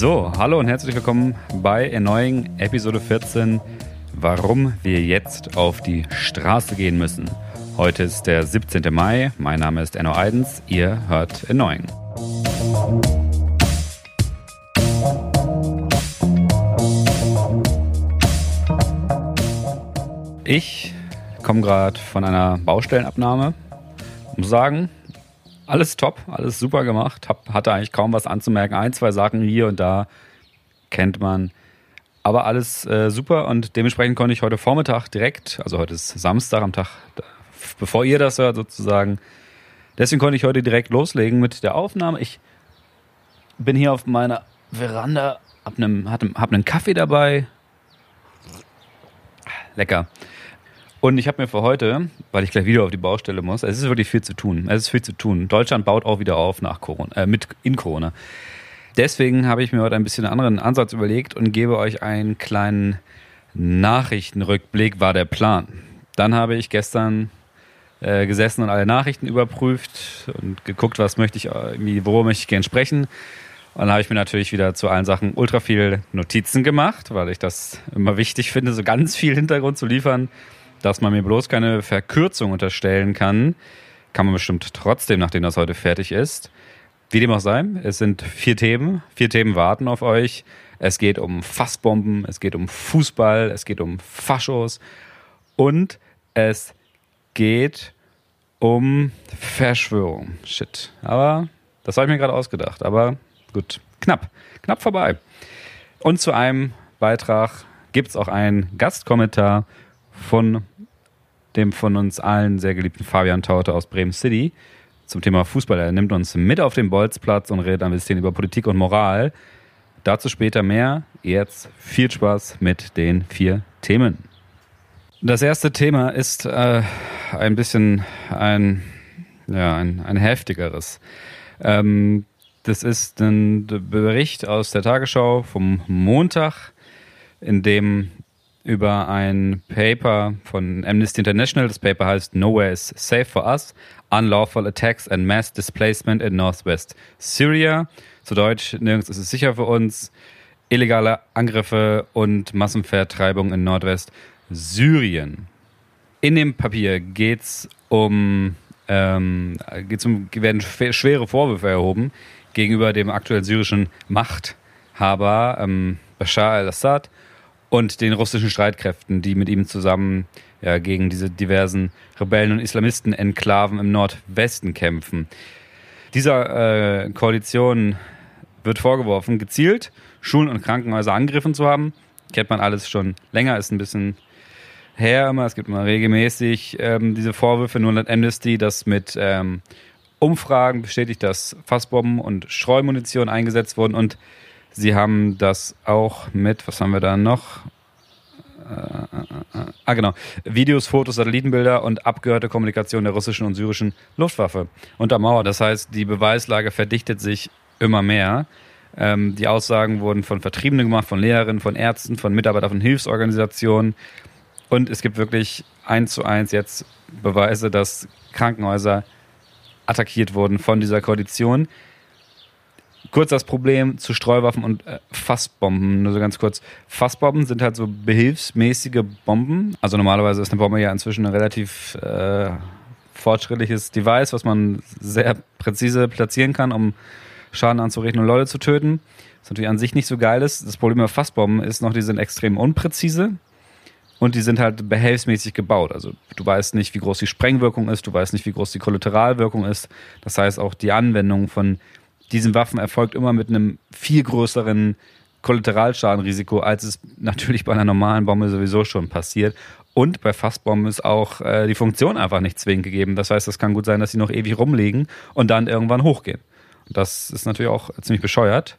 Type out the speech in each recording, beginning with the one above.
So, hallo und herzlich willkommen bei Erneuing Episode 14, warum wir jetzt auf die Straße gehen müssen. Heute ist der 17. Mai, mein Name ist Enno Eidens, ihr hört Erneuing. Ich komme gerade von einer Baustellenabnahme. Muss sagen, alles top, alles super gemacht. Hab, hatte eigentlich kaum was anzumerken. Ein, zwei Sachen hier und da kennt man. Aber alles äh, super und dementsprechend konnte ich heute Vormittag direkt, also heute ist Samstag am Tag, bevor ihr das hört sozusagen, deswegen konnte ich heute direkt loslegen mit der Aufnahme. Ich bin hier auf meiner Veranda, hab einen, hab einen Kaffee dabei. Lecker. Und ich habe mir für heute, weil ich gleich wieder auf die Baustelle muss, es ist wirklich viel zu tun. Es ist viel zu tun. Deutschland baut auch wieder auf nach Corona, äh, mit in Corona. Deswegen habe ich mir heute ein bisschen einen anderen Ansatz überlegt und gebe euch einen kleinen Nachrichtenrückblick, war der Plan. Dann habe ich gestern äh, gesessen und alle Nachrichten überprüft und geguckt, was möchte ich, worüber möchte ich gerne sprechen. Und dann habe ich mir natürlich wieder zu allen Sachen ultra viel Notizen gemacht, weil ich das immer wichtig finde, so ganz viel Hintergrund zu liefern dass man mir bloß keine Verkürzung unterstellen kann, kann man bestimmt trotzdem, nachdem das heute fertig ist. Wie dem auch sei, es sind vier Themen. Vier Themen warten auf euch. Es geht um Fassbomben, es geht um Fußball, es geht um Faschos und es geht um Verschwörung. Shit. Aber das habe ich mir gerade ausgedacht. Aber gut, knapp. Knapp vorbei. Und zu einem Beitrag gibt es auch einen Gastkommentar von dem von uns allen sehr geliebten Fabian Taute aus Bremen City zum Thema Fußball. Er nimmt uns mit auf den Bolzplatz und redet ein bisschen über Politik und Moral. Dazu später mehr. Jetzt viel Spaß mit den vier Themen. Das erste Thema ist äh, ein bisschen ein, ja, ein, ein heftigeres. Ähm, das ist ein Bericht aus der Tagesschau vom Montag, in dem über ein Paper von Amnesty International. Das Paper heißt Nowhere is Safe for Us: Unlawful Attacks and Mass Displacement in Northwest Syria. Zu Deutsch, nirgends ist es sicher für uns. Illegale Angriffe und Massenvertreibung in Nordwest Syrien. In dem Papier geht es um, ähm, um, werden schwere Vorwürfe erhoben gegenüber dem aktuellen syrischen Machthaber ähm, Bashar al-Assad und den russischen Streitkräften, die mit ihm zusammen ja, gegen diese diversen Rebellen und Islamisten-Enklaven im Nordwesten kämpfen. Dieser äh, Koalition wird vorgeworfen, gezielt Schulen und Krankenhäuser angegriffen zu haben. Kennt man alles schon länger, ist ein bisschen her immer. Es gibt immer regelmäßig ähm, diese Vorwürfe, nur laut Amnesty, dass mit ähm, Umfragen bestätigt, dass Fassbomben und Streumunition eingesetzt wurden und Sie haben das auch mit, was haben wir da noch? Äh, äh, äh, ah, genau. Videos, Fotos, Satellitenbilder und abgehörte Kommunikation der russischen und syrischen Luftwaffe untermauert. Das heißt, die Beweislage verdichtet sich immer mehr. Ähm, die Aussagen wurden von Vertriebenen gemacht, von Lehrerinnen, von Ärzten, von Mitarbeitern von Hilfsorganisationen. Und es gibt wirklich eins zu eins jetzt Beweise, dass Krankenhäuser attackiert wurden von dieser Koalition. Kurz das Problem zu Streuwaffen und äh, Fassbomben. Nur so ganz kurz. Fassbomben sind halt so behilfsmäßige Bomben. Also normalerweise ist eine Bombe ja inzwischen ein relativ äh, fortschrittliches Device, was man sehr präzise platzieren kann, um Schaden anzurichten und Leute zu töten. Was natürlich an sich nicht so geil ist. Das Problem bei Fassbomben ist noch, die sind extrem unpräzise und die sind halt behelfsmäßig gebaut. Also du weißt nicht, wie groß die Sprengwirkung ist, du weißt nicht, wie groß die Kollateralwirkung ist. Das heißt, auch die Anwendung von diesen Waffen erfolgt immer mit einem viel größeren Kollateralschadenrisiko, als es natürlich bei einer normalen Bombe sowieso schon passiert. Und bei Fassbomben ist auch äh, die Funktion einfach nicht zwingend gegeben. Das heißt, es kann gut sein, dass sie noch ewig rumliegen und dann irgendwann hochgehen. Das ist natürlich auch ziemlich bescheuert.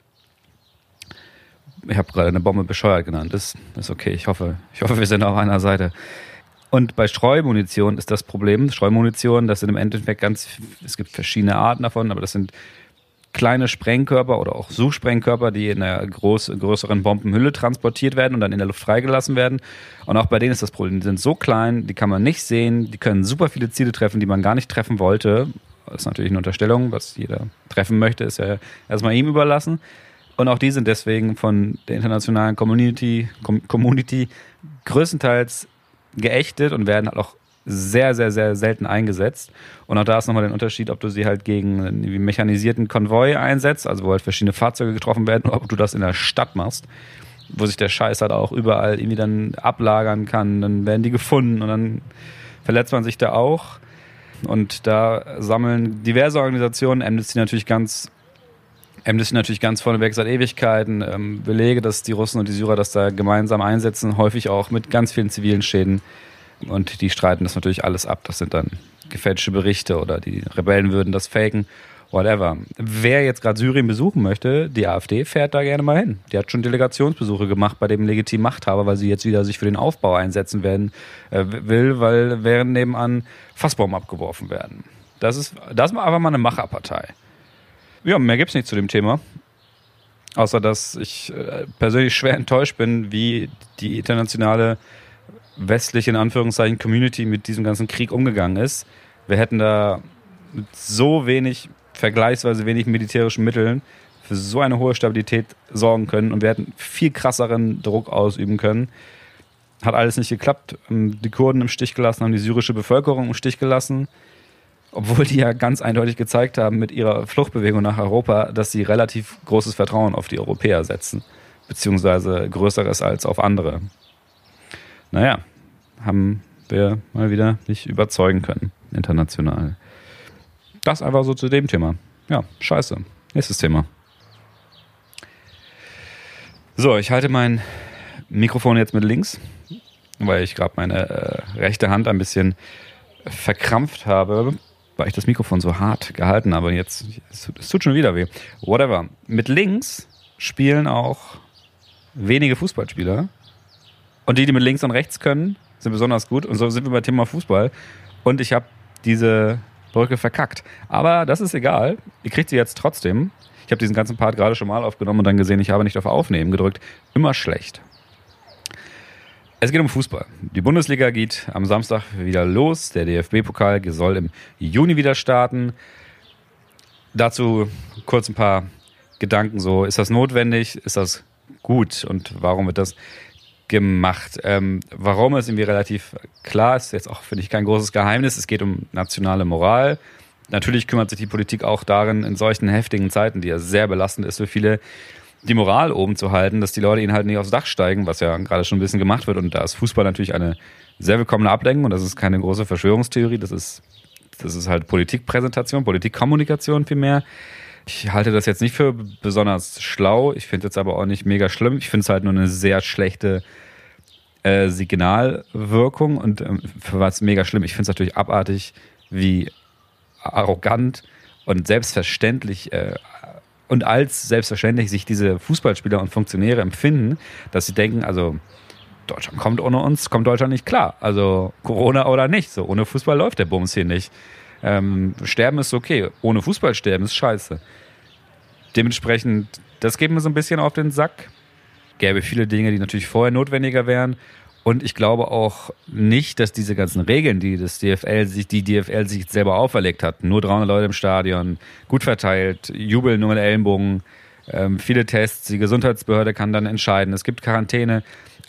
Ich habe gerade eine Bombe bescheuert genannt. Das ist okay. Ich hoffe, ich hoffe, wir sind auf einer Seite. Und bei Streumunition ist das Problem. Streumunition, das sind im Endeffekt ganz, es gibt verschiedene Arten davon, aber das sind kleine Sprengkörper oder auch Suchsprengkörper, die in einer groß, größeren Bombenhülle transportiert werden und dann in der Luft freigelassen werden. Und auch bei denen ist das Problem, die sind so klein, die kann man nicht sehen, die können super viele Ziele treffen, die man gar nicht treffen wollte. Das ist natürlich eine Unterstellung, was jeder treffen möchte, ist ja erstmal ihm überlassen. Und auch die sind deswegen von der internationalen Community, Community größtenteils geächtet und werden halt auch sehr, sehr, sehr selten eingesetzt. Und auch da ist nochmal der Unterschied, ob du sie halt gegen einen mechanisierten Konvoi einsetzt, also wo halt verschiedene Fahrzeuge getroffen werden, oder ob du das in der Stadt machst, wo sich der Scheiß halt auch überall irgendwie dann ablagern kann. Dann werden die gefunden und dann verletzt man sich da auch. Und da sammeln diverse Organisationen, Amnesty natürlich ganz Amnesty natürlich ganz vorneweg seit Ewigkeiten ähm, Belege, dass die Russen und die Syrer das da gemeinsam einsetzen, häufig auch mit ganz vielen zivilen Schäden. Und die streiten das natürlich alles ab. Das sind dann gefälschte Berichte oder die Rebellen würden das faken, whatever. Wer jetzt gerade Syrien besuchen möchte, die AfD fährt da gerne mal hin. Die hat schon Delegationsbesuche gemacht bei dem legitimen Machthaber, weil sie jetzt wieder sich für den Aufbau einsetzen werden äh, will, weil während nebenan Fassbomben abgeworfen werden. Das ist, das ist einfach mal eine Macherpartei. Ja, mehr gibt es nicht zu dem Thema. Außer dass ich äh, persönlich schwer enttäuscht bin, wie die internationale westliche, in Anführungszeichen, Community mit diesem ganzen Krieg umgegangen ist. Wir hätten da mit so wenig, vergleichsweise wenig militärischen Mitteln für so eine hohe Stabilität sorgen können und wir hätten viel krasseren Druck ausüben können. Hat alles nicht geklappt. Die Kurden im Stich gelassen, haben die syrische Bevölkerung im Stich gelassen obwohl die ja ganz eindeutig gezeigt haben mit ihrer Fluchtbewegung nach Europa, dass sie relativ großes Vertrauen auf die Europäer setzen, beziehungsweise größeres als auf andere. Naja, haben wir mal wieder nicht überzeugen können, international. Das einfach so zu dem Thema. Ja, scheiße. Nächstes Thema. So, ich halte mein Mikrofon jetzt mit links, weil ich gerade meine äh, rechte Hand ein bisschen verkrampft habe weil ich das Mikrofon so hart gehalten habe. Jetzt, es tut schon wieder weh. Whatever. Mit links spielen auch wenige Fußballspieler. Und die, die mit links und rechts können, sind besonders gut. Und so sind wir bei Thema Fußball. Und ich habe diese Brücke verkackt. Aber das ist egal. Ihr kriegt sie jetzt trotzdem. Ich habe diesen ganzen Part gerade schon mal aufgenommen und dann gesehen, ich habe nicht auf Aufnehmen gedrückt. Immer schlecht. Es geht um Fußball. Die Bundesliga geht am Samstag wieder los. Der DFB-Pokal soll im Juni wieder starten. Dazu kurz ein paar Gedanken. So, ist das notwendig? Ist das gut? Und warum wird das gemacht? Ähm, warum ist irgendwie relativ klar. Ist jetzt auch, finde ich, kein großes Geheimnis. Es geht um nationale Moral. Natürlich kümmert sich die Politik auch darin, in solchen heftigen Zeiten, die ja sehr belastend ist für viele, die Moral oben zu halten, dass die Leute ihnen halt nicht aufs Dach steigen, was ja gerade schon ein bisschen gemacht wird. Und da ist Fußball natürlich eine sehr willkommene Ablenkung und das ist keine große Verschwörungstheorie, das ist, das ist halt Politikpräsentation, Politikkommunikation vielmehr. Ich halte das jetzt nicht für besonders schlau, ich finde es aber auch nicht mega schlimm. Ich finde es halt nur eine sehr schlechte äh, Signalwirkung und ähm, für was mega schlimm. Ich finde es natürlich abartig, wie arrogant und selbstverständlich äh, und als selbstverständlich sich diese Fußballspieler und Funktionäre empfinden, dass sie denken, also Deutschland kommt ohne uns, kommt Deutschland nicht klar. Also Corona oder nicht. So, ohne Fußball läuft der Bums hier nicht. Ähm, sterben ist okay. Ohne Fußball sterben ist scheiße. Dementsprechend, das geht mir so ein bisschen auf den Sack. Gäbe viele Dinge, die natürlich vorher notwendiger wären. Und ich glaube auch nicht, dass diese ganzen Regeln, die das DFL sich, die DFL sich selber auferlegt hat, nur 300 Leute im Stadion, gut verteilt, jubeln nur mit Ellenbogen, ähm, viele Tests, die Gesundheitsbehörde kann dann entscheiden, es gibt Quarantäne,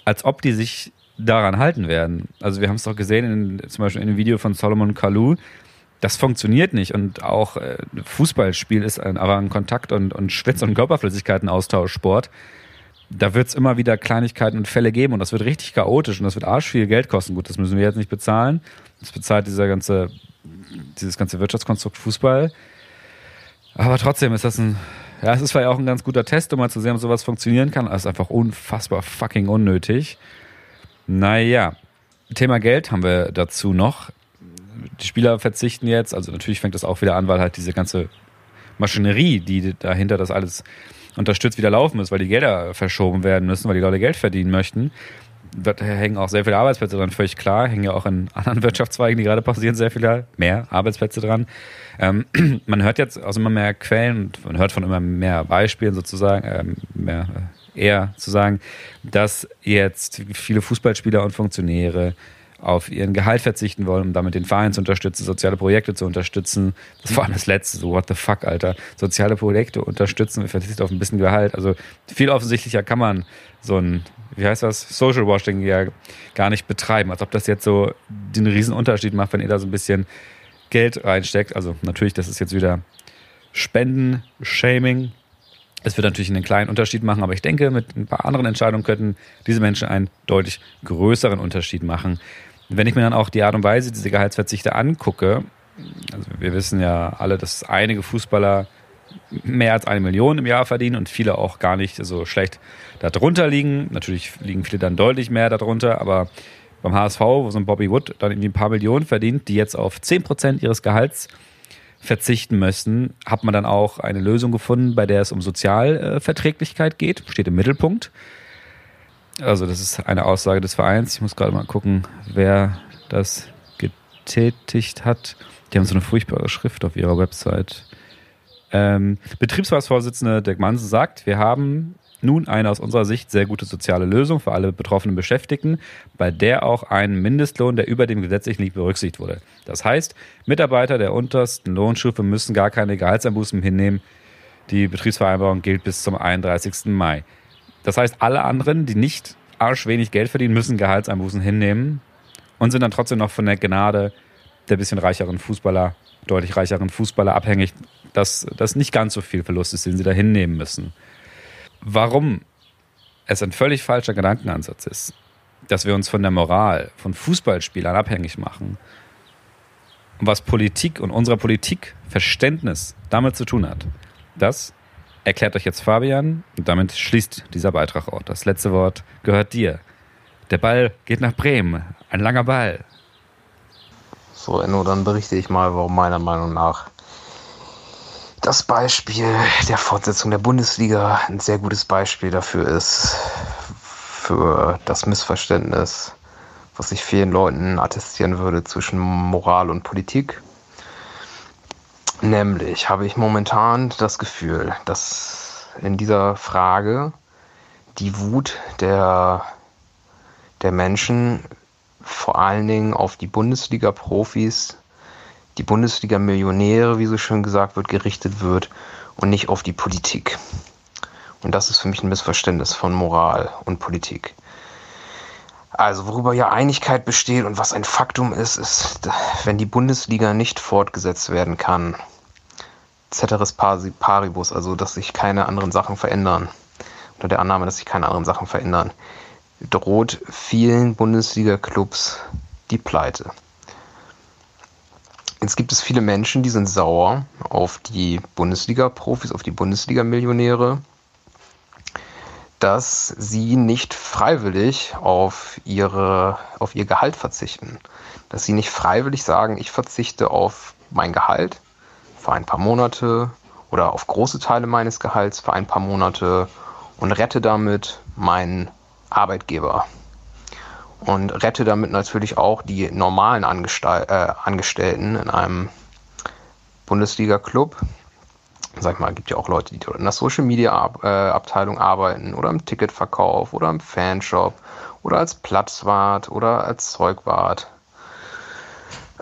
als ob die sich daran halten werden. Also wir haben es doch gesehen, in, zum Beispiel in dem Video von Solomon Kalou, das funktioniert nicht. Und auch äh, Fußballspiel ist ein, aber ein Kontakt- und, und Schwitz- und Körperflüssigkeiten-Austauschsport da wird es immer wieder Kleinigkeiten und Fälle geben und das wird richtig chaotisch und das wird arsch viel Geld kosten. Gut, das müssen wir jetzt nicht bezahlen. Das bezahlt dieser ganze, dieses ganze Wirtschaftskonstrukt Fußball. Aber trotzdem ist das ein, ja, es ist vielleicht auch ein ganz guter Test, um mal zu sehen, ob sowas funktionieren kann. Es ist einfach unfassbar fucking unnötig. Naja, Thema Geld haben wir dazu noch. Die Spieler verzichten jetzt, also natürlich fängt das auch wieder an, weil halt diese ganze Maschinerie, die dahinter das alles unterstützt wieder laufen muss, weil die Gelder verschoben werden müssen, weil die Leute Geld verdienen möchten. Da hängen auch sehr viele Arbeitsplätze dran, völlig klar. Hängen ja auch in anderen Wirtschaftszweigen, die gerade passieren, sehr viele mehr Arbeitsplätze dran. Ähm, man hört jetzt aus immer mehr Quellen und man hört von immer mehr Beispielen sozusagen, ähm, mehr, äh, eher zu sagen, dass jetzt viele Fußballspieler und Funktionäre auf ihren Gehalt verzichten wollen, um damit den Verein zu unterstützen, soziale Projekte zu unterstützen. Das war das Letzte, so what the fuck, Alter. Soziale Projekte unterstützen, verzichten auf ein bisschen Gehalt. Also viel offensichtlicher kann man so ein, wie heißt das, Social Washing ja gar nicht betreiben. Als ob das jetzt so den riesen Unterschied macht, wenn ihr da so ein bisschen Geld reinsteckt. Also natürlich, das ist jetzt wieder Spenden-Shaming. Es wird natürlich einen kleinen Unterschied machen, aber ich denke, mit ein paar anderen Entscheidungen könnten diese Menschen einen deutlich größeren Unterschied machen. Wenn ich mir dann auch die Art und Weise diese Gehaltsverzichte angucke, also wir wissen ja alle, dass einige Fußballer mehr als eine Million im Jahr verdienen und viele auch gar nicht so schlecht darunter liegen. Natürlich liegen viele dann deutlich mehr darunter, aber beim HSV, wo so ein Bobby Wood dann irgendwie ein paar Millionen verdient, die jetzt auf 10% ihres Gehalts verzichten müssen, hat man dann auch eine Lösung gefunden, bei der es um Sozialverträglichkeit geht, steht im Mittelpunkt. Also das ist eine Aussage des Vereins. Ich muss gerade mal gucken, wer das getätigt hat. Die haben so eine furchtbare Schrift auf ihrer Website. Ähm, Betriebsratsvorsitzende Dirk Mansen sagt, wir haben nun eine aus unserer Sicht sehr gute soziale Lösung für alle betroffenen Beschäftigten, bei der auch ein Mindestlohn, der über dem gesetzlichen liegt, berücksichtigt wurde. Das heißt, Mitarbeiter der untersten Lohnstufe müssen gar keine Gehaltseinbußen hinnehmen. Die Betriebsvereinbarung gilt bis zum 31. Mai. Das heißt, alle anderen, die nicht arschwenig Geld verdienen, müssen Gehaltseinbußen hinnehmen und sind dann trotzdem noch von der Gnade der bisschen reicheren Fußballer, deutlich reicheren Fußballer abhängig, dass das nicht ganz so viel Verlust ist, den sie da hinnehmen müssen. Warum es ein völlig falscher Gedankenansatz ist, dass wir uns von der Moral von Fußballspielern abhängig machen und was Politik und unserer Politik Verständnis damit zu tun hat, das erklärt euch jetzt Fabian und damit schließt dieser Beitrag auch. Das letzte Wort gehört dir. Der Ball geht nach Bremen. Ein langer Ball. So, Enno, dann berichte ich mal, warum meiner Meinung nach das Beispiel der Fortsetzung der Bundesliga ein sehr gutes Beispiel dafür ist, für das Missverständnis, was ich vielen Leuten attestieren würde zwischen Moral und Politik. Nämlich habe ich momentan das Gefühl, dass in dieser Frage die Wut der, der Menschen vor allen Dingen auf die Bundesliga-Profis die Bundesliga-Millionäre, wie so schön gesagt wird, gerichtet wird und nicht auf die Politik. Und das ist für mich ein Missverständnis von Moral und Politik. Also worüber ja Einigkeit besteht und was ein Faktum ist, ist, wenn die Bundesliga nicht fortgesetzt werden kann, ceteris paribus, also dass sich keine anderen Sachen verändern, unter der Annahme, dass sich keine anderen Sachen verändern, droht vielen Bundesliga-Clubs die Pleite. Jetzt gibt es viele Menschen, die sind sauer auf die Bundesliga-Profis, auf die Bundesliga-Millionäre, dass sie nicht freiwillig auf, ihre, auf ihr Gehalt verzichten. Dass sie nicht freiwillig sagen, ich verzichte auf mein Gehalt für ein paar Monate oder auf große Teile meines Gehalts für ein paar Monate und rette damit meinen Arbeitgeber und rette damit natürlich auch die normalen Angestell äh, Angestellten in einem Bundesliga-Club. Sag ich mal, gibt ja auch Leute, die in der Social Media Ab äh, Abteilung arbeiten oder im Ticketverkauf oder im Fanshop oder als Platzwart oder als Zeugwart.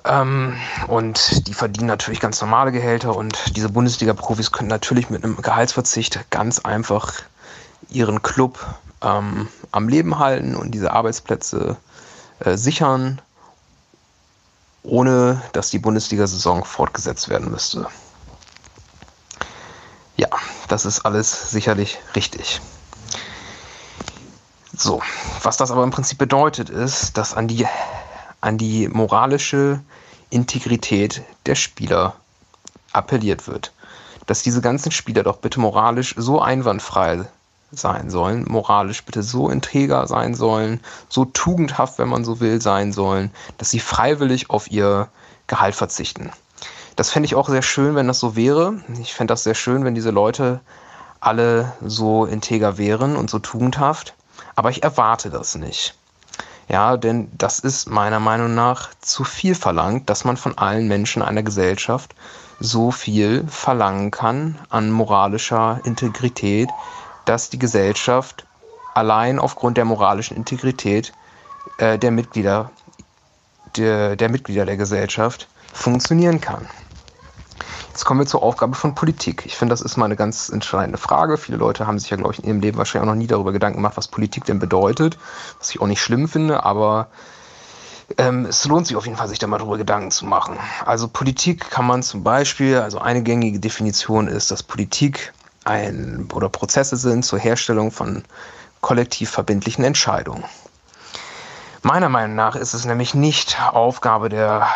Ähm, und die verdienen natürlich ganz normale Gehälter und diese Bundesliga-Profis können natürlich mit einem Gehaltsverzicht ganz einfach ihren Club ähm, am Leben halten und diese Arbeitsplätze äh, sichern, ohne dass die Bundesliga-Saison fortgesetzt werden müsste. Ja, das ist alles sicherlich richtig. So, was das aber im Prinzip bedeutet, ist, dass an die, an die moralische Integrität der Spieler appelliert wird. Dass diese ganzen Spieler doch bitte moralisch so einwandfrei sein sollen, moralisch bitte so integer sein sollen, so tugendhaft, wenn man so will, sein sollen, dass sie freiwillig auf ihr Gehalt verzichten. Das fände ich auch sehr schön, wenn das so wäre. Ich fände das sehr schön, wenn diese Leute alle so integer wären und so tugendhaft. Aber ich erwarte das nicht. Ja, denn das ist meiner Meinung nach zu viel verlangt, dass man von allen Menschen einer Gesellschaft so viel verlangen kann an moralischer Integrität, dass die Gesellschaft allein aufgrund der moralischen Integrität äh, der Mitglieder der, der Mitglieder der Gesellschaft funktionieren kann. Jetzt kommen wir zur Aufgabe von Politik. Ich finde, das ist mal eine ganz entscheidende Frage. Viele Leute haben sich ja, glaube ich, in ihrem Leben wahrscheinlich auch noch nie darüber Gedanken gemacht, was Politik denn bedeutet, was ich auch nicht schlimm finde, aber ähm, es lohnt sich auf jeden Fall, sich da mal darüber Gedanken zu machen. Also Politik kann man zum Beispiel, also eine gängige Definition ist, dass Politik ein oder Prozesse sind zur Herstellung von kollektiv verbindlichen Entscheidungen. Meiner Meinung nach ist es nämlich nicht Aufgabe der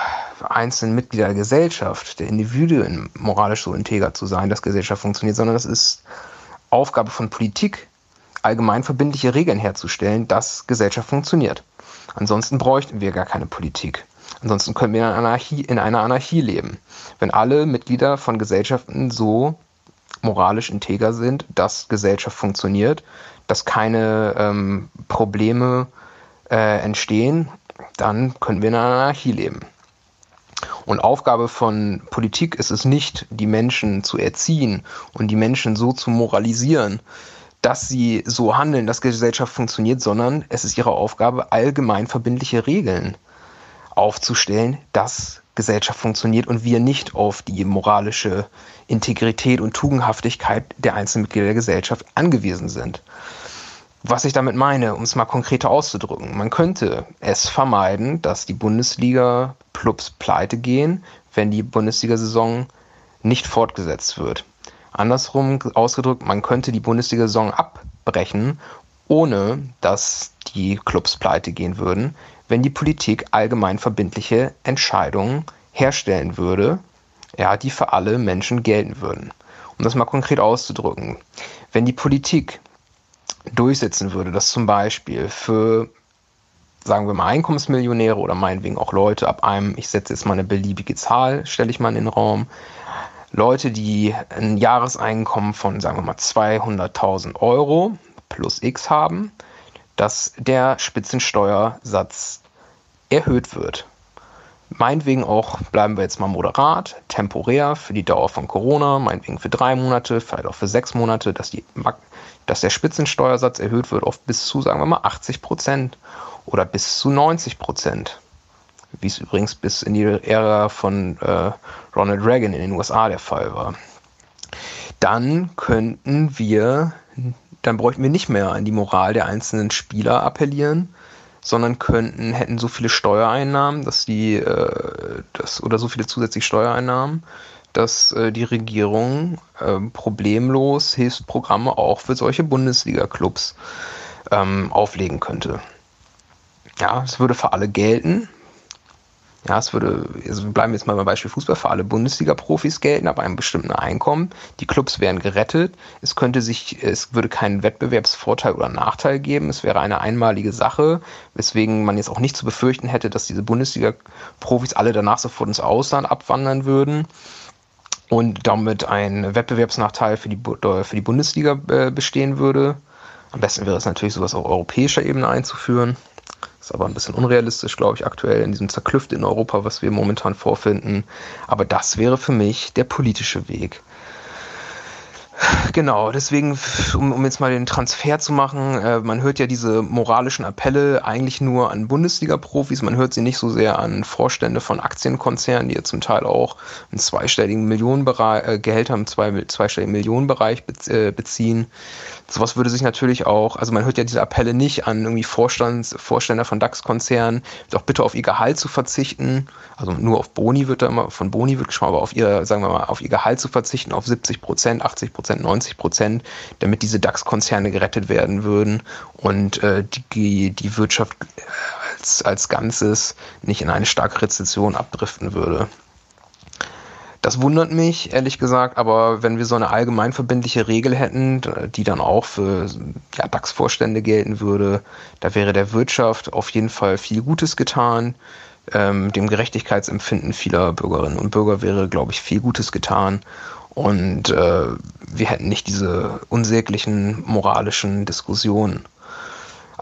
einzelnen Mitglieder der Gesellschaft, der Individuen moralisch so integer zu sein, dass Gesellschaft funktioniert, sondern das ist Aufgabe von Politik, allgemein verbindliche Regeln herzustellen, dass Gesellschaft funktioniert. Ansonsten bräuchten wir gar keine Politik. Ansonsten können wir in einer, Anarchie, in einer Anarchie leben. Wenn alle Mitglieder von Gesellschaften so moralisch integer sind, dass Gesellschaft funktioniert, dass keine ähm, Probleme äh, entstehen, dann können wir in einer Anarchie leben. Und Aufgabe von Politik ist es nicht, die Menschen zu erziehen und die Menschen so zu moralisieren, dass sie so handeln, dass Gesellschaft funktioniert, sondern es ist ihre Aufgabe, allgemein verbindliche Regeln aufzustellen, dass Gesellschaft funktioniert und wir nicht auf die moralische Integrität und Tugendhaftigkeit der einzelnen Mitglieder der Gesellschaft angewiesen sind. Was ich damit meine, um es mal konkreter auszudrücken, man könnte es vermeiden, dass die Bundesliga-Clubs pleite gehen, wenn die Bundesliga-Saison nicht fortgesetzt wird. Andersrum ausgedrückt, man könnte die Bundesliga-Saison abbrechen, ohne dass die Clubs pleite gehen würden, wenn die Politik allgemein verbindliche Entscheidungen herstellen würde, ja, die für alle Menschen gelten würden. Um das mal konkret auszudrücken, wenn die Politik durchsetzen würde, dass zum Beispiel für, sagen wir mal, Einkommensmillionäre oder meinetwegen auch Leute ab einem, ich setze jetzt mal eine beliebige Zahl, stelle ich mal in den Raum, Leute, die ein Jahreseinkommen von, sagen wir mal, 200.000 Euro plus X haben, dass der Spitzensteuersatz erhöht wird. Meinetwegen auch, bleiben wir jetzt mal moderat, temporär für die Dauer von Corona, meinetwegen für drei Monate, vielleicht auch für sechs Monate, dass, die, dass der Spitzensteuersatz erhöht wird auf bis zu, sagen wir mal, 80 Prozent oder bis zu 90 Prozent. Wie es übrigens bis in die Ära von äh, Ronald Reagan in den USA der Fall war. Dann könnten wir, dann bräuchten wir nicht mehr an die Moral der einzelnen Spieler appellieren, sondern könnten, hätten so viele Steuereinnahmen, dass die, äh, das, oder so viele zusätzliche Steuereinnahmen, dass äh, die Regierung äh, problemlos Hilfsprogramme auch für solche Bundesliga-Clubs ähm, auflegen könnte. Ja, es würde für alle gelten, ja, es würde, also wir bleiben jetzt mal beim Beispiel Fußball, für alle Bundesliga-Profis gelten, ab einem bestimmten Einkommen. Die Clubs wären gerettet. Es könnte sich, es würde keinen Wettbewerbsvorteil oder Nachteil geben. Es wäre eine einmalige Sache, weswegen man jetzt auch nicht zu befürchten hätte, dass diese Bundesliga-Profis alle danach sofort ins Ausland abwandern würden und damit ein Wettbewerbsnachteil für die, für die Bundesliga äh, bestehen würde. Am besten wäre es natürlich, sowas auf europäischer Ebene einzuführen. Ist aber ein bisschen unrealistisch, glaube ich, aktuell in diesem Zerklüft in Europa, was wir momentan vorfinden. Aber das wäre für mich der politische Weg. Genau, deswegen, um, um, jetzt mal den Transfer zu machen, äh, man hört ja diese moralischen Appelle eigentlich nur an Bundesliga-Profis, man hört sie nicht so sehr an Vorstände von Aktienkonzernen, die ja zum Teil auch einen zweistelligen Millionenbereich, äh, Gehälter im zwei, zweistelligen Millionenbereich be äh, beziehen. Sowas würde sich natürlich auch, also man hört ja diese Appelle nicht an irgendwie Vorstands, Vorstände von DAX-Konzernen, doch bitte auf ihr Gehalt zu verzichten. Also nur auf Boni wird da immer, von Boni wird gesprochen, aber auf ihr, sagen wir mal, auf ihr Gehalt zu verzichten, auf 70 Prozent, 80 Prozent, 90 Prozent, damit diese DAX-Konzerne gerettet werden würden und äh, die, die Wirtschaft als, als Ganzes nicht in eine starke Rezession abdriften würde. Das wundert mich, ehrlich gesagt, aber wenn wir so eine allgemein verbindliche Regel hätten, die dann auch für ja, DAX-Vorstände gelten würde, da wäre der Wirtschaft auf jeden Fall viel Gutes getan. Ähm, dem Gerechtigkeitsempfinden vieler Bürgerinnen und Bürger wäre, glaube ich, viel Gutes getan. Und äh, wir hätten nicht diese unsäglichen moralischen Diskussionen.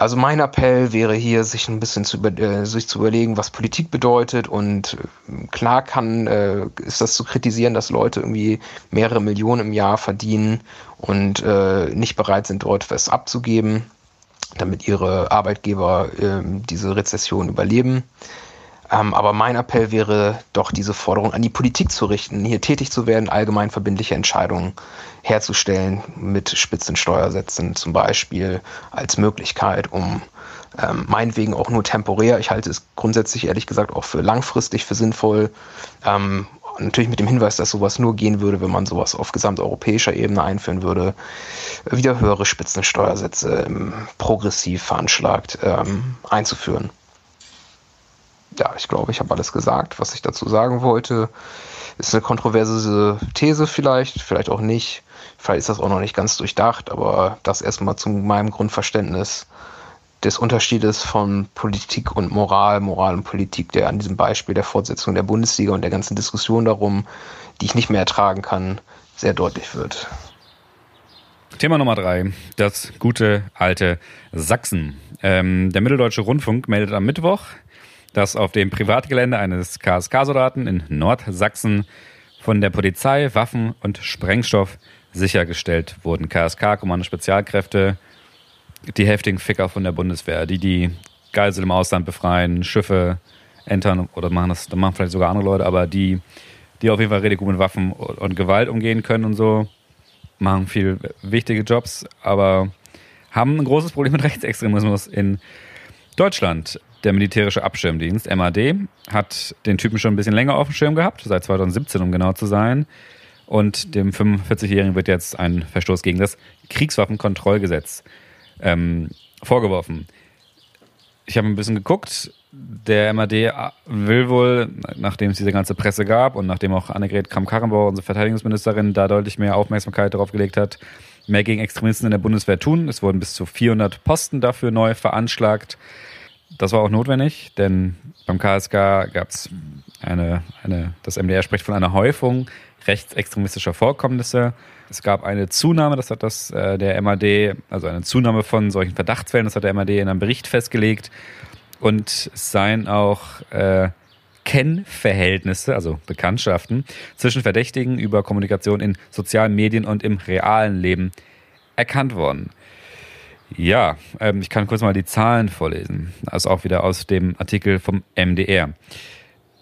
Also mein Appell wäre hier, sich ein bisschen zu, äh, sich zu überlegen, was Politik bedeutet. Und äh, klar kann, äh, ist das zu kritisieren, dass Leute irgendwie mehrere Millionen im Jahr verdienen und äh, nicht bereit sind, dort was abzugeben, damit ihre Arbeitgeber ähm, diese Rezession überleben. Ähm, aber mein Appell wäre doch, diese Forderung an die Politik zu richten, hier tätig zu werden, allgemein verbindliche Entscheidungen herzustellen mit Spitzensteuersätzen zum Beispiel als Möglichkeit, um ähm, meinetwegen auch nur temporär, ich halte es grundsätzlich ehrlich gesagt auch für langfristig für sinnvoll, ähm, natürlich mit dem Hinweis, dass sowas nur gehen würde, wenn man sowas auf gesamteuropäischer Ebene einführen würde, wieder höhere Spitzensteuersätze ähm, progressiv veranschlagt ähm, einzuführen ja, ich glaube, ich habe alles gesagt, was ich dazu sagen wollte. Ist eine kontroverse These vielleicht, vielleicht auch nicht. Vielleicht ist das auch noch nicht ganz durchdacht, aber das erstmal zu meinem Grundverständnis des Unterschiedes von Politik und Moral, Moral und Politik, der an diesem Beispiel der Fortsetzung der Bundesliga und der ganzen Diskussion darum, die ich nicht mehr ertragen kann, sehr deutlich wird. Thema Nummer drei, das gute alte Sachsen. Ähm, der Mitteldeutsche Rundfunk meldet am Mittwoch, dass auf dem Privatgelände eines KSK-Soldaten in Nordsachsen von der Polizei Waffen und Sprengstoff sichergestellt wurden. KSK, Kommando Spezialkräfte, die heftigen Ficker von der Bundeswehr, die die Geisel im Ausland befreien, Schiffe entern oder machen das, machen vielleicht sogar andere Leute, aber die, die auf jeden Fall richtig gut mit Waffen und Gewalt umgehen können und so, machen viel wichtige Jobs, aber haben ein großes Problem mit Rechtsextremismus in Deutschland. Der militärische Abschirmdienst, MAD, hat den Typen schon ein bisschen länger auf dem Schirm gehabt, seit 2017, um genau zu sein. Und dem 45-Jährigen wird jetzt ein Verstoß gegen das Kriegswaffenkontrollgesetz ähm, vorgeworfen. Ich habe ein bisschen geguckt. Der MAD will wohl, nachdem es diese ganze Presse gab und nachdem auch Annegret Kramp-Karrenbauer, unsere Verteidigungsministerin, da deutlich mehr Aufmerksamkeit darauf gelegt hat, mehr gegen Extremisten in der Bundeswehr tun. Es wurden bis zu 400 Posten dafür neu veranschlagt. Das war auch notwendig, denn beim KSK gab es eine, eine, das MDR spricht von einer Häufung rechtsextremistischer Vorkommnisse. Es gab eine Zunahme, das hat das äh, der MAD, also eine Zunahme von solchen Verdachtsfällen, das hat der MAD in einem Bericht festgelegt. Und es seien auch äh, Kennverhältnisse, also Bekanntschaften, zwischen Verdächtigen über Kommunikation in sozialen Medien und im realen Leben erkannt worden. Ja, ähm, ich kann kurz mal die Zahlen vorlesen. Also auch wieder aus dem Artikel vom MDR.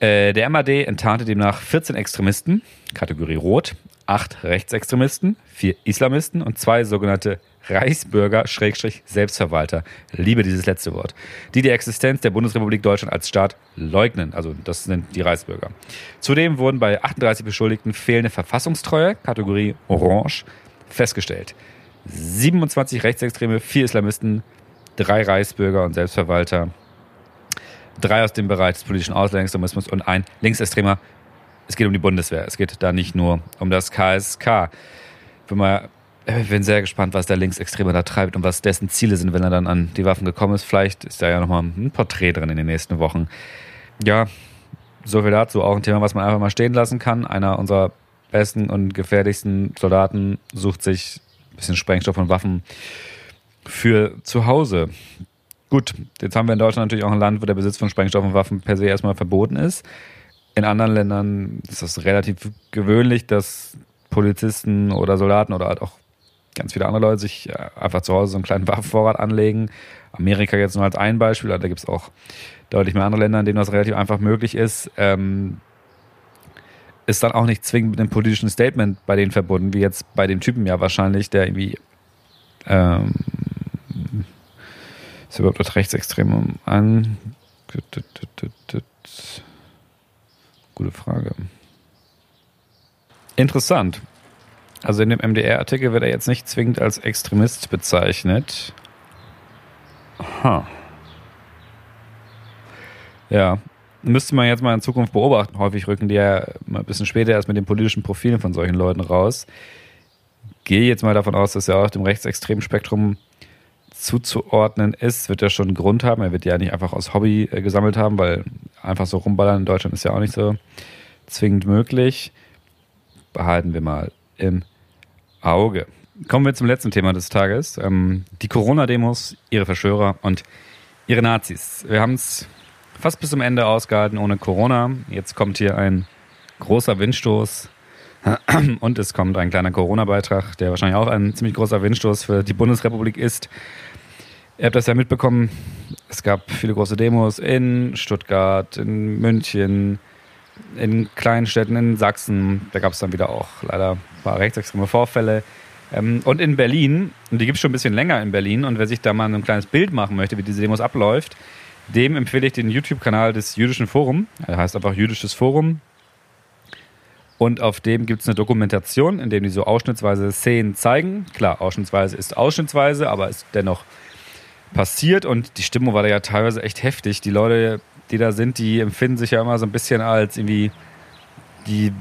Äh, der MAD enttarnte demnach 14 Extremisten, Kategorie Rot, 8 Rechtsextremisten, 4 Islamisten und zwei sogenannte Reichsbürger, Schrägstrich, Selbstverwalter. Liebe dieses letzte Wort. Die die Existenz der Bundesrepublik Deutschland als Staat leugnen. Also, das sind die Reichsbürger. Zudem wurden bei 38 Beschuldigten fehlende Verfassungstreue, Kategorie Orange, festgestellt. 27 Rechtsextreme, 4 Islamisten, 3 Reichsbürger und Selbstverwalter, 3 aus dem Bereich des politischen Ausländextremismus und ein Linksextremer. Es geht um die Bundeswehr. Es geht da nicht nur um das KSK. Bin mal, ich bin sehr gespannt, was der Linksextreme da treibt und was dessen Ziele sind, wenn er dann an die Waffen gekommen ist. Vielleicht ist da ja nochmal ein Porträt drin in den nächsten Wochen. Ja, so viel dazu. Auch ein Thema, was man einfach mal stehen lassen kann. Einer unserer besten und gefährlichsten Soldaten sucht sich bisschen Sprengstoff und Waffen für zu Hause. Gut, jetzt haben wir in Deutschland natürlich auch ein Land, wo der Besitz von Sprengstoff und Waffen per se erstmal verboten ist. In anderen Ländern ist das relativ gewöhnlich, dass Polizisten oder Soldaten oder halt auch ganz viele andere Leute sich äh, einfach zu Hause so einen kleinen Waffenvorrat anlegen. Amerika jetzt nur als ein Beispiel, da gibt es auch deutlich mehr andere Länder, in denen das relativ einfach möglich ist. Ähm, ist dann auch nicht zwingend mit einem politischen Statement bei denen verbunden, wie jetzt bei dem Typen ja wahrscheinlich, der irgendwie ähm, ist überhaupt das Rechtsextrem an? Gute Frage. Interessant. Also in dem MDR-Artikel wird er jetzt nicht zwingend als Extremist bezeichnet. Aha. Ja, müsste man jetzt mal in Zukunft beobachten. Häufig rücken die ja ein bisschen später erst mit den politischen Profilen von solchen Leuten raus. Gehe jetzt mal davon aus, dass er auch dem rechtsextremen Spektrum zuzuordnen ist, wird er schon einen Grund haben. Er wird ja nicht einfach aus Hobby äh, gesammelt haben, weil einfach so rumballern in Deutschland ist ja auch nicht so zwingend möglich. Behalten wir mal im Auge. Kommen wir zum letzten Thema des Tages. Ähm, die Corona-Demos, ihre Verschwörer und ihre Nazis. Wir haben es fast bis zum Ende ausgehalten ohne Corona. Jetzt kommt hier ein großer Windstoß und es kommt ein kleiner Corona-Beitrag, der wahrscheinlich auch ein ziemlich großer Windstoß für die Bundesrepublik ist. Ihr habt das ja mitbekommen, es gab viele große Demos in Stuttgart, in München, in kleinen Städten in Sachsen. Da gab es dann wieder auch leider ein paar rechtsextreme Vorfälle. Ähm, und in Berlin, und die gibt es schon ein bisschen länger in Berlin, und wer sich da mal ein kleines Bild machen möchte, wie diese Demos abläuft, dem empfehle ich den YouTube-Kanal des Jüdischen Forum. Er heißt einfach Jüdisches Forum. Und auf dem gibt es eine Dokumentation, in dem die so ausschnittsweise Szenen zeigen. Klar, ausschnittsweise ist ausschnittsweise, aber ist dennoch passiert. Und die Stimmung war da ja teilweise echt heftig. Die Leute, die da sind, die empfinden sich ja immer so ein bisschen als irgendwie die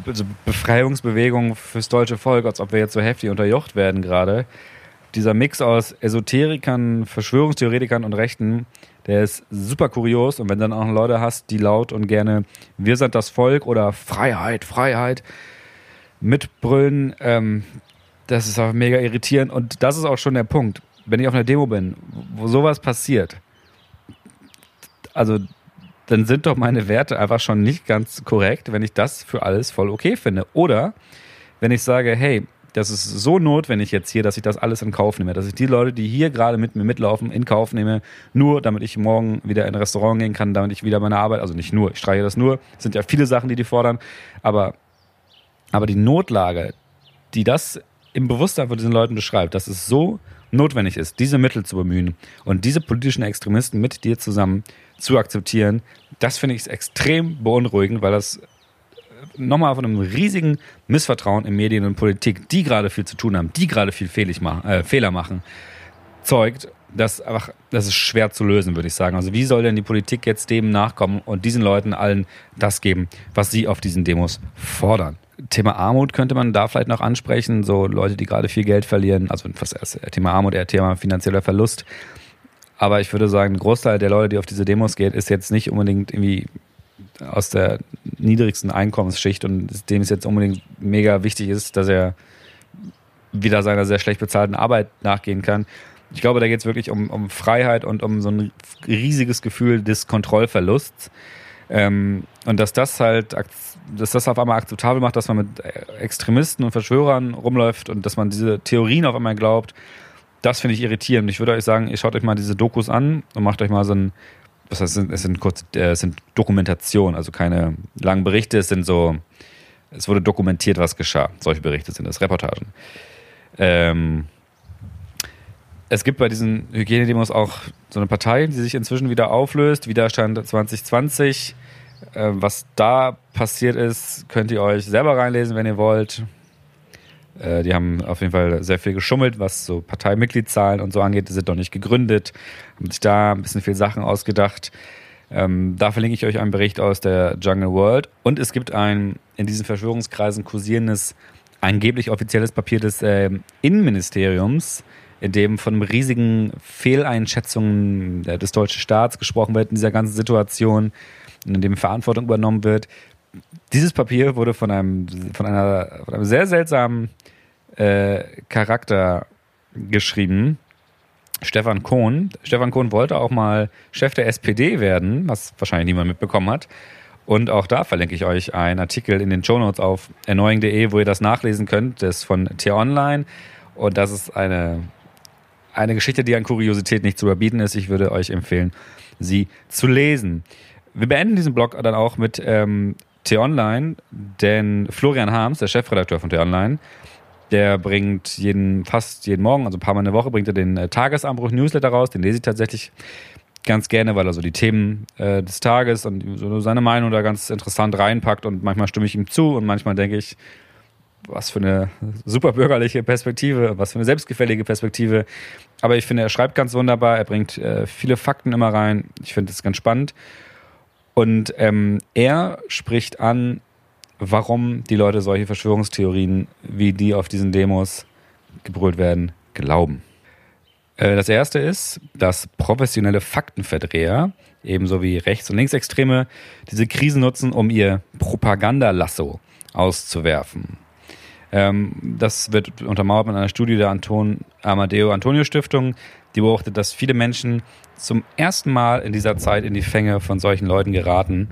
Befreiungsbewegung fürs deutsche Volk, als ob wir jetzt so heftig unterjocht werden gerade. Dieser Mix aus Esoterikern, Verschwörungstheoretikern und Rechten, der ist super kurios. Und wenn du dann auch Leute hast, die laut und gerne Wir sind das Volk oder Freiheit, Freiheit mitbrüllen, ähm, das ist auch mega irritierend. Und das ist auch schon der Punkt. Wenn ich auf einer Demo bin, wo sowas passiert, also dann sind doch meine Werte einfach schon nicht ganz korrekt, wenn ich das für alles voll okay finde. Oder wenn ich sage, hey, das ist so notwendig jetzt hier, dass ich das alles in Kauf nehme, dass ich die Leute, die hier gerade mit mir mitlaufen, in Kauf nehme, nur damit ich morgen wieder in ein Restaurant gehen kann, damit ich wieder meine Arbeit, also nicht nur, ich streiche das nur, es sind ja viele Sachen, die die fordern, aber, aber die Notlage, die das im Bewusstsein von diesen Leuten beschreibt, dass es so notwendig ist, diese Mittel zu bemühen und diese politischen Extremisten mit dir zusammen zu akzeptieren, das finde ich extrem beunruhigend, weil das nochmal von einem riesigen Missvertrauen in Medien und Politik, die gerade viel zu tun haben, die gerade viel machen, äh, Fehler machen, zeugt, dass einfach, das ist schwer zu lösen, würde ich sagen. Also wie soll denn die Politik jetzt dem nachkommen und diesen Leuten allen das geben, was sie auf diesen Demos fordern? Thema Armut könnte man da vielleicht noch ansprechen, so Leute, die gerade viel Geld verlieren, also was Thema Armut, eher Thema finanzieller Verlust. Aber ich würde sagen, ein Großteil der Leute, die auf diese Demos geht, ist jetzt nicht unbedingt irgendwie aus der niedrigsten Einkommensschicht und dem es jetzt unbedingt mega wichtig ist, dass er wieder seiner sehr schlecht bezahlten Arbeit nachgehen kann. Ich glaube, da geht es wirklich um, um Freiheit und um so ein riesiges Gefühl des Kontrollverlusts. Ähm, und dass das halt, dass das auf einmal akzeptabel macht, dass man mit Extremisten und Verschwörern rumläuft und dass man diese Theorien auf einmal glaubt, das finde ich irritierend. Ich würde euch sagen, ihr schaut euch mal diese Dokus an und macht euch mal so ein, was heißt, es sind kurz, äh, es sind Dokumentationen, also keine langen Berichte, es sind so, es wurde dokumentiert, was geschah. Solche Berichte sind das, Reportagen. Ähm, es gibt bei diesen Hygienedemos auch so eine Partei, die sich inzwischen wieder auflöst, Widerstand 2020. Äh, was da passiert ist, könnt ihr euch selber reinlesen, wenn ihr wollt. Äh, die haben auf jeden Fall sehr viel geschummelt, was so Parteimitgliedszahlen und so angeht. Die sind noch nicht gegründet, haben sich da ein bisschen viel Sachen ausgedacht. Ähm, da verlinke ich euch einen Bericht aus der Jungle World. Und es gibt ein in diesen Verschwörungskreisen kursierendes, angeblich offizielles Papier des äh, Innenministeriums, in dem von riesigen Fehleinschätzungen des deutschen Staats gesprochen wird in dieser ganzen Situation, in dem Verantwortung übernommen wird dieses Papier wurde von einem, von einer, von einem sehr seltsamen äh, Charakter geschrieben. Stefan Kohn. Stefan Kohn wollte auch mal Chef der SPD werden, was wahrscheinlich niemand mitbekommen hat. Und auch da verlinke ich euch einen Artikel in den Shownotes auf erneuing.de, wo ihr das nachlesen könnt. Das ist von T-Online. Und das ist eine, eine Geschichte, die an Kuriosität nicht zu überbieten ist. Ich würde euch empfehlen, sie zu lesen. Wir beenden diesen Blog dann auch mit ähm, T-Online, denn Florian Harms, der Chefredakteur von T-Online, der bringt jeden, fast jeden Morgen, also ein paar Mal in der Woche, bringt er den äh, Tagesanbruch-Newsletter raus. Den lese ich tatsächlich ganz gerne, weil er so die Themen äh, des Tages und so seine Meinung da ganz interessant reinpackt und manchmal stimme ich ihm zu und manchmal denke ich, was für eine super bürgerliche Perspektive, was für eine selbstgefällige Perspektive. Aber ich finde, er schreibt ganz wunderbar, er bringt äh, viele Fakten immer rein. Ich finde es ganz spannend. Und ähm, er spricht an, warum die Leute solche Verschwörungstheorien, wie die auf diesen Demos gebrüllt werden, glauben. Äh, das erste ist, dass professionelle Faktenverdreher, ebenso wie Rechts- und Linksextreme, diese Krisen nutzen, um ihr Propagandalasso auszuwerfen. Ähm, das wird untermauert mit einer Studie der Anton Amadeo Antonio Stiftung, die beobachtet, dass viele Menschen zum ersten Mal in dieser Zeit in die Fänge von solchen Leuten geraten.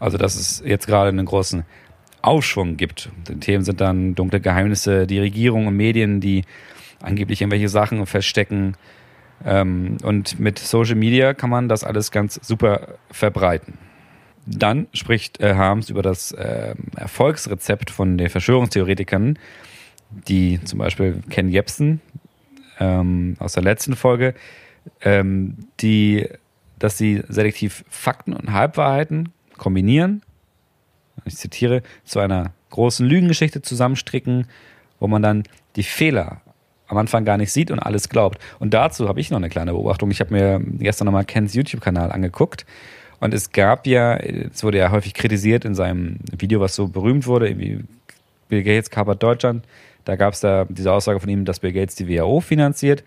Also dass es jetzt gerade einen großen Aufschwung gibt. Die Themen sind dann dunkle Geheimnisse, die Regierung und Medien, die angeblich irgendwelche Sachen verstecken. Ähm, und mit Social Media kann man das alles ganz super verbreiten. Dann spricht äh, Harms über das äh, Erfolgsrezept von den Verschwörungstheoretikern, die zum Beispiel Ken Jebsen ähm, aus der letzten Folge, ähm, die, dass sie selektiv Fakten und Halbwahrheiten kombinieren, ich zitiere, zu einer großen Lügengeschichte zusammenstricken, wo man dann die Fehler am Anfang gar nicht sieht und alles glaubt. Und dazu habe ich noch eine kleine Beobachtung. Ich habe mir gestern nochmal Kens YouTube-Kanal angeguckt und es gab ja, es wurde ja häufig kritisiert in seinem Video, was so berühmt wurde, irgendwie Bill Gates kapert Deutschland. Da gab es da diese Aussage von ihm, dass Bill Gates die WHO finanziert.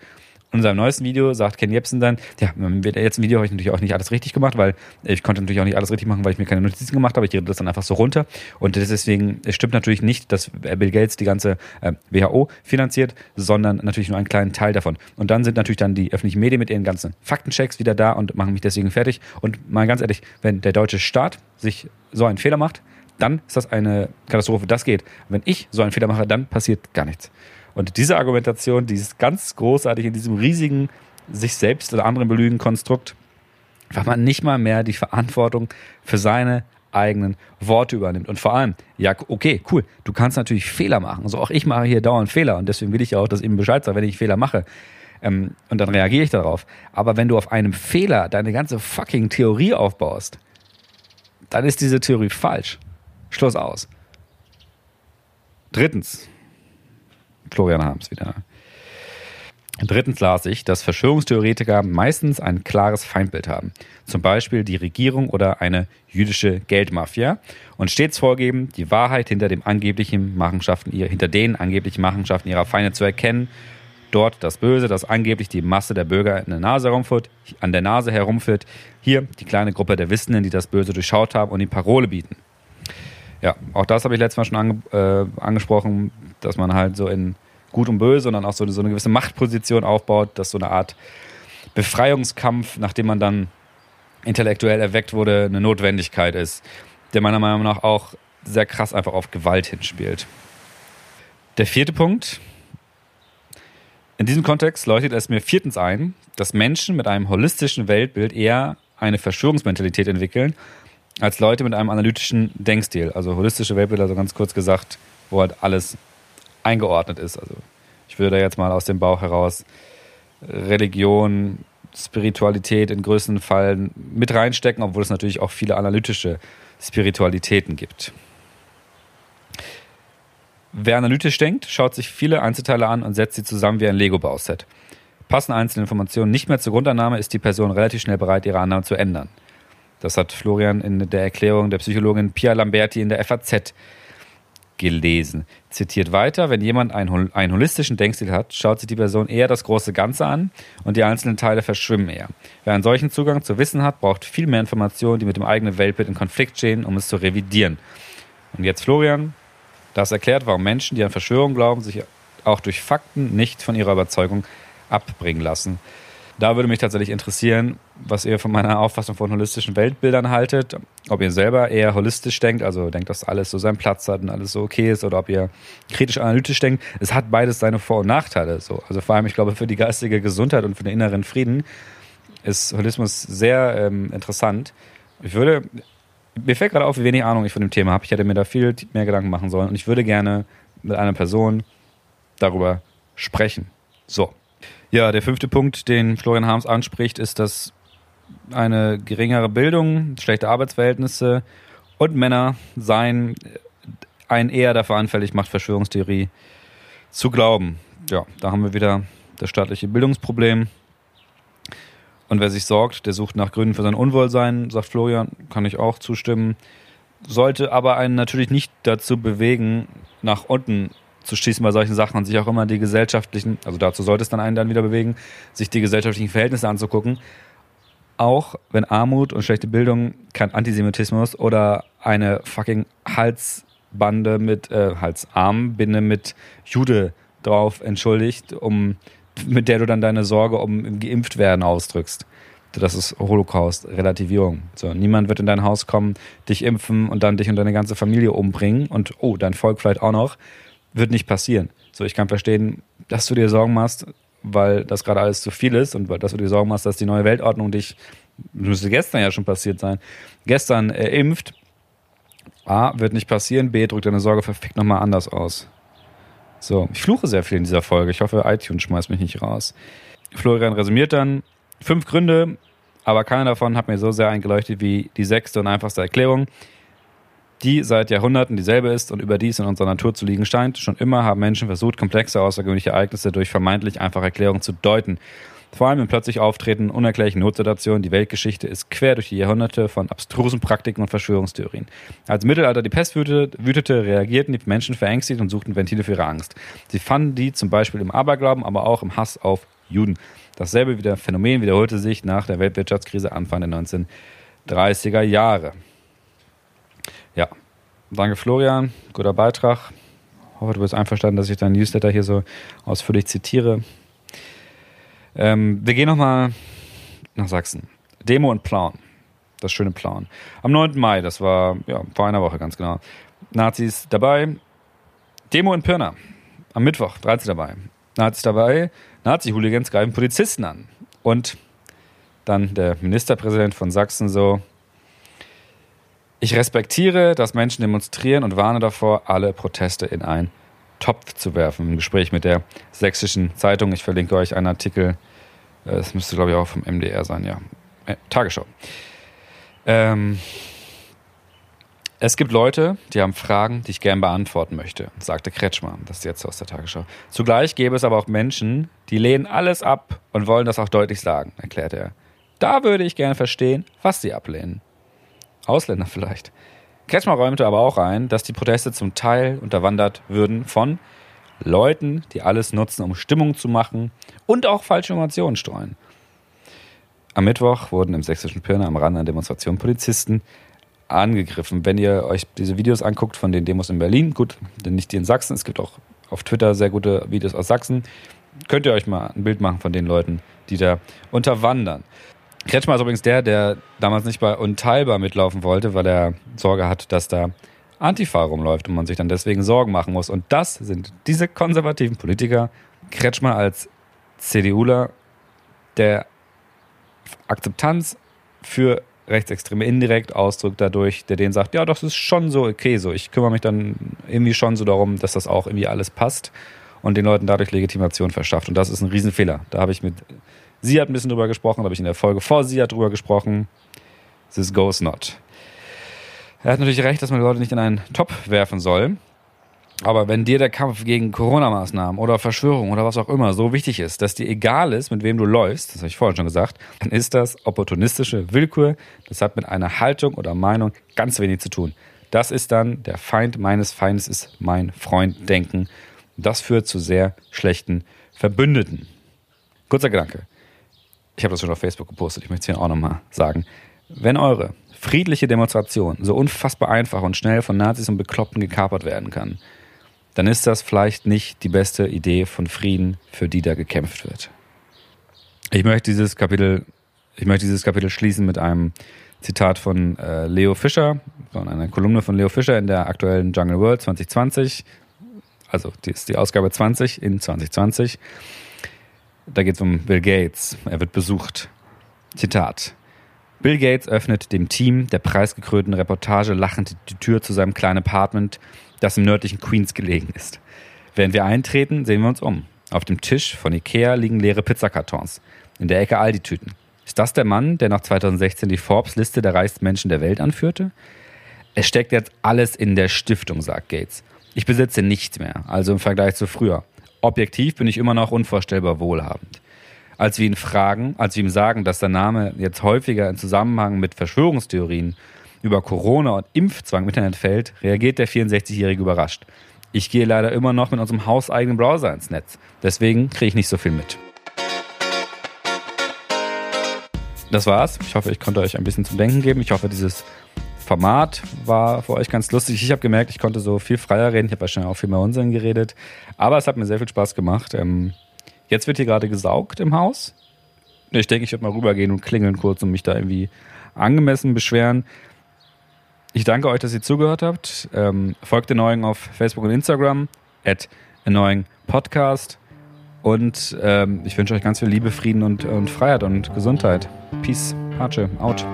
In seinem neuesten Video sagt Ken Jebsen dann, ja, mit der letzten Video habe ich natürlich auch nicht alles richtig gemacht, weil ich konnte natürlich auch nicht alles richtig machen, weil ich mir keine Notizen gemacht habe. Ich rede das dann einfach so runter. Und deswegen, es stimmt natürlich nicht, dass Bill Gates die ganze äh, WHO finanziert, sondern natürlich nur einen kleinen Teil davon. Und dann sind natürlich dann die öffentlichen Medien mit ihren ganzen Faktenchecks wieder da und machen mich deswegen fertig. Und mal ganz ehrlich, wenn der deutsche Staat sich so einen Fehler macht, dann ist das eine Katastrophe. Das geht. Wenn ich so einen Fehler mache, dann passiert gar nichts. Und diese Argumentation, die ist ganz großartig in diesem riesigen sich selbst oder anderen belügen Konstrukt, weil man nicht mal mehr die Verantwortung für seine eigenen Worte übernimmt. Und vor allem, ja, okay, cool, du kannst natürlich Fehler machen. Also auch ich mache hier dauernd Fehler und deswegen will ich ja auch, dass eben Bescheid sagt, wenn ich Fehler mache. Ähm, und dann reagiere ich darauf. Aber wenn du auf einem Fehler deine ganze fucking Theorie aufbaust, dann ist diese Theorie falsch. Schluss aus. Drittens, Florian Harms wieder. Drittens las ich, dass Verschwörungstheoretiker meistens ein klares Feindbild haben. Zum Beispiel die Regierung oder eine jüdische Geldmafia und stets vorgeben, die Wahrheit hinter dem angeblichen Machenschaften, hinter den angeblichen Machenschaften ihrer Feinde zu erkennen. Dort das Böse, das angeblich die Masse der Bürger in der an der Nase herumführt. Hier die kleine Gruppe der Wissenden, die das Böse durchschaut haben und die Parole bieten. Ja, auch das habe ich letztes Mal schon ange äh, angesprochen, dass man halt so in Gut und Böse, sondern auch so, so eine gewisse Machtposition aufbaut, dass so eine Art Befreiungskampf, nachdem man dann intellektuell erweckt wurde, eine Notwendigkeit ist, der meiner Meinung nach auch sehr krass einfach auf Gewalt hinspielt. Der vierte Punkt. In diesem Kontext leuchtet es mir viertens ein, dass Menschen mit einem holistischen Weltbild eher eine Verschwörungsmentalität entwickeln, als Leute mit einem analytischen Denkstil. Also holistische Weltbilder, also ganz kurz gesagt, wo halt alles eingeordnet ist. Also ich würde jetzt mal aus dem Bauch heraus Religion, Spiritualität in größten Fällen mit reinstecken, obwohl es natürlich auch viele analytische Spiritualitäten gibt. Wer analytisch denkt, schaut sich viele Einzelteile an und setzt sie zusammen wie ein Lego-Bauset. Passen einzelne Informationen nicht mehr zur Grundannahme, ist die Person relativ schnell bereit, ihre Annahme zu ändern. Das hat Florian in der Erklärung der Psychologin Pia Lamberti in der FAZ gelesen. Zitiert weiter, wenn jemand einen, einen holistischen Denkstil hat, schaut sich die Person eher das große Ganze an und die einzelnen Teile verschwimmen eher. Wer einen solchen Zugang zu Wissen hat, braucht viel mehr Informationen, die mit dem eigenen Weltbild in Konflikt stehen, um es zu revidieren. Und jetzt Florian, das erklärt, warum Menschen, die an Verschwörung glauben, sich auch durch Fakten nicht von ihrer Überzeugung abbringen lassen. Da würde mich tatsächlich interessieren, was ihr von meiner Auffassung von holistischen Weltbildern haltet. Ob ihr selber eher holistisch denkt, also denkt, dass alles so seinen Platz hat und alles so okay ist, oder ob ihr kritisch-analytisch denkt. Es hat beides seine Vor- und Nachteile. So. Also vor allem, ich glaube, für die geistige Gesundheit und für den inneren Frieden ist Holismus sehr ähm, interessant. Ich würde, mir fällt gerade auf, wie wenig Ahnung ich von dem Thema habe. Ich hätte mir da viel mehr Gedanken machen sollen und ich würde gerne mit einer Person darüber sprechen. So. Ja, der fünfte Punkt, den Florian Harms anspricht, ist, dass eine geringere Bildung, schlechte Arbeitsverhältnisse und Männer seien einen eher dafür anfällig macht, Verschwörungstheorie zu glauben. Ja, da haben wir wieder das staatliche Bildungsproblem. Und wer sich sorgt, der sucht nach Gründen für sein Unwohlsein, sagt Florian, kann ich auch zustimmen. Sollte aber einen natürlich nicht dazu bewegen, nach unten zu schießen bei solchen Sachen und sich auch immer die gesellschaftlichen, also dazu sollte es dann einen dann wieder bewegen, sich die gesellschaftlichen Verhältnisse anzugucken. Auch wenn Armut und schlechte Bildung kein Antisemitismus oder eine fucking Halsbande mit, äh, Halsarmbinde mit Jude drauf entschuldigt, um, mit der du dann deine Sorge um geimpft werden ausdrückst. Das ist Holocaust, Relativierung. So, niemand wird in dein Haus kommen, dich impfen und dann dich und deine ganze Familie umbringen und oh, dein Volk vielleicht auch noch wird nicht passieren. So, ich kann verstehen, dass du dir Sorgen machst weil das gerade alles zu viel ist und weil dass du dir Sorgen machst, dass die neue Weltordnung dich, müsste gestern ja schon passiert sein, gestern äh, impft. A, wird nicht passieren. B, drückt deine Sorge verfickt nochmal anders aus. So, ich fluche sehr viel in dieser Folge. Ich hoffe, iTunes schmeißt mich nicht raus. Florian resümiert dann fünf Gründe, aber keiner davon hat mir so sehr eingeleuchtet wie die sechste und einfachste Erklärung die seit Jahrhunderten dieselbe ist und überdies in unserer Natur zu liegen scheint. Schon immer haben Menschen versucht, komplexe außergewöhnliche Ereignisse durch vermeintlich einfache Erklärungen zu deuten. Vor allem in plötzlich auftretenden, unerklärlichen Notsituationen. Die Weltgeschichte ist quer durch die Jahrhunderte von abstrusen Praktiken und Verschwörungstheorien. Als Mittelalter die Pest wütete, reagierten die Menschen verängstigt und suchten Ventile für ihre Angst. Sie fanden die zum Beispiel im Aberglauben, aber auch im Hass auf Juden. Dasselbe Phänomen wiederholte sich nach der Weltwirtschaftskrise Anfang der 1930er Jahre. Ja, danke Florian, guter Beitrag. Ich hoffe, du bist einverstanden, dass ich deinen Newsletter hier so ausführlich zitiere. Ähm, wir gehen nochmal nach Sachsen. Demo und Plan. Das schöne Plan. Am 9. Mai, das war ja, vor einer Woche ganz genau. Nazis dabei. Demo in Pirna. Am Mittwoch, 13 dabei. Nazis dabei. Nazi-Hooligans greifen Polizisten an. Und dann der Ministerpräsident von Sachsen so, ich respektiere, dass Menschen demonstrieren und warne davor, alle Proteste in einen Topf zu werfen. Im Gespräch mit der Sächsischen Zeitung, ich verlinke euch einen Artikel, es müsste glaube ich auch vom MDR sein, ja. Äh, Tagesschau. Ähm, es gibt Leute, die haben Fragen, die ich gern beantworten möchte, sagte Kretschmer. Das ist jetzt aus der Tagesschau. Zugleich gäbe es aber auch Menschen, die lehnen alles ab und wollen das auch deutlich sagen, erklärte er. Da würde ich gerne verstehen, was sie ablehnen. Ausländer vielleicht. Kretschmer räumte aber auch ein, dass die Proteste zum Teil unterwandert würden von Leuten, die alles nutzen, um Stimmung zu machen und auch falsche Informationen streuen. Am Mittwoch wurden im sächsischen Pirna am Rand einer Demonstration Polizisten angegriffen. Wenn ihr euch diese Videos anguckt von den Demos in Berlin, gut, denn nicht die in Sachsen, es gibt auch auf Twitter sehr gute Videos aus Sachsen, könnt ihr euch mal ein Bild machen von den Leuten, die da unterwandern. Kretschmer ist übrigens der, der damals nicht bei Unteilbar mitlaufen wollte, weil er Sorge hat, dass da Antifa rumläuft und man sich dann deswegen Sorgen machen muss. Und das sind diese konservativen Politiker. Kretschmer als CDUler, der Akzeptanz für Rechtsextreme indirekt ausdrückt dadurch, der denen sagt, ja, das ist schon so okay so. Ich kümmere mich dann irgendwie schon so darum, dass das auch irgendwie alles passt und den Leuten dadurch Legitimation verschafft. Und das ist ein Riesenfehler. Da habe ich mit Sie hat ein bisschen drüber gesprochen, habe ich in der Folge vor Sie hat drüber gesprochen. This goes not. Er hat natürlich recht, dass man Leute nicht in einen Topf werfen soll. Aber wenn dir der Kampf gegen Corona-Maßnahmen oder Verschwörung oder was auch immer so wichtig ist, dass dir egal ist, mit wem du läufst, das habe ich vorhin schon gesagt, dann ist das opportunistische Willkür. Das hat mit einer Haltung oder Meinung ganz wenig zu tun. Das ist dann der Feind meines Feindes ist mein Freund denken. Das führt zu sehr schlechten Verbündeten. Kurzer Gedanke ich habe das schon auf Facebook gepostet, ich möchte es hier auch nochmal sagen. Wenn eure friedliche Demonstration so unfassbar einfach und schnell von Nazis und Bekloppten gekapert werden kann, dann ist das vielleicht nicht die beste Idee von Frieden, für die da gekämpft wird. Ich möchte dieses Kapitel, ich möchte dieses Kapitel schließen mit einem Zitat von äh, Leo Fischer, von einer Kolumne von Leo Fischer in der aktuellen Jungle World 2020. Also die ist die Ausgabe 20 in 2020. Da geht es um Bill Gates. Er wird besucht. Zitat. Bill Gates öffnet dem Team der preisgekrönten Reportage lachend die Tür zu seinem kleinen Apartment, das im nördlichen Queens gelegen ist. Während wir eintreten, sehen wir uns um. Auf dem Tisch von Ikea liegen leere Pizzakartons. In der Ecke Aldi-Tüten. Ist das der Mann, der nach 2016 die Forbes-Liste der reichsten Menschen der Welt anführte? Es steckt jetzt alles in der Stiftung, sagt Gates. Ich besitze nichts mehr, also im Vergleich zu früher. Objektiv bin ich immer noch unvorstellbar wohlhabend. Als wir ihn fragen, als wir ihm sagen, dass der Name jetzt häufiger in Zusammenhang mit Verschwörungstheorien über Corona und Impfzwang im Internet fällt, reagiert der 64-Jährige überrascht. Ich gehe leider immer noch mit unserem hauseigenen Browser ins Netz. Deswegen kriege ich nicht so viel mit. Das war's. Ich hoffe, ich konnte euch ein bisschen zum Denken geben. Ich hoffe, dieses Format war für euch ganz lustig. Ich habe gemerkt, ich konnte so viel freier reden. Ich habe wahrscheinlich auch viel mehr Unsinn geredet. Aber es hat mir sehr viel Spaß gemacht. Ähm, jetzt wird hier gerade gesaugt im Haus. Ich denke, ich werde mal rübergehen und klingeln kurz und mich da irgendwie angemessen beschweren. Ich danke euch, dass ihr zugehört habt. Ähm, folgt Neuen auf Facebook und Instagram. At Annoying Podcast. Und ähm, ich wünsche euch ganz viel Liebe, Frieden und, und Freiheit und Gesundheit. Peace, Pace, out.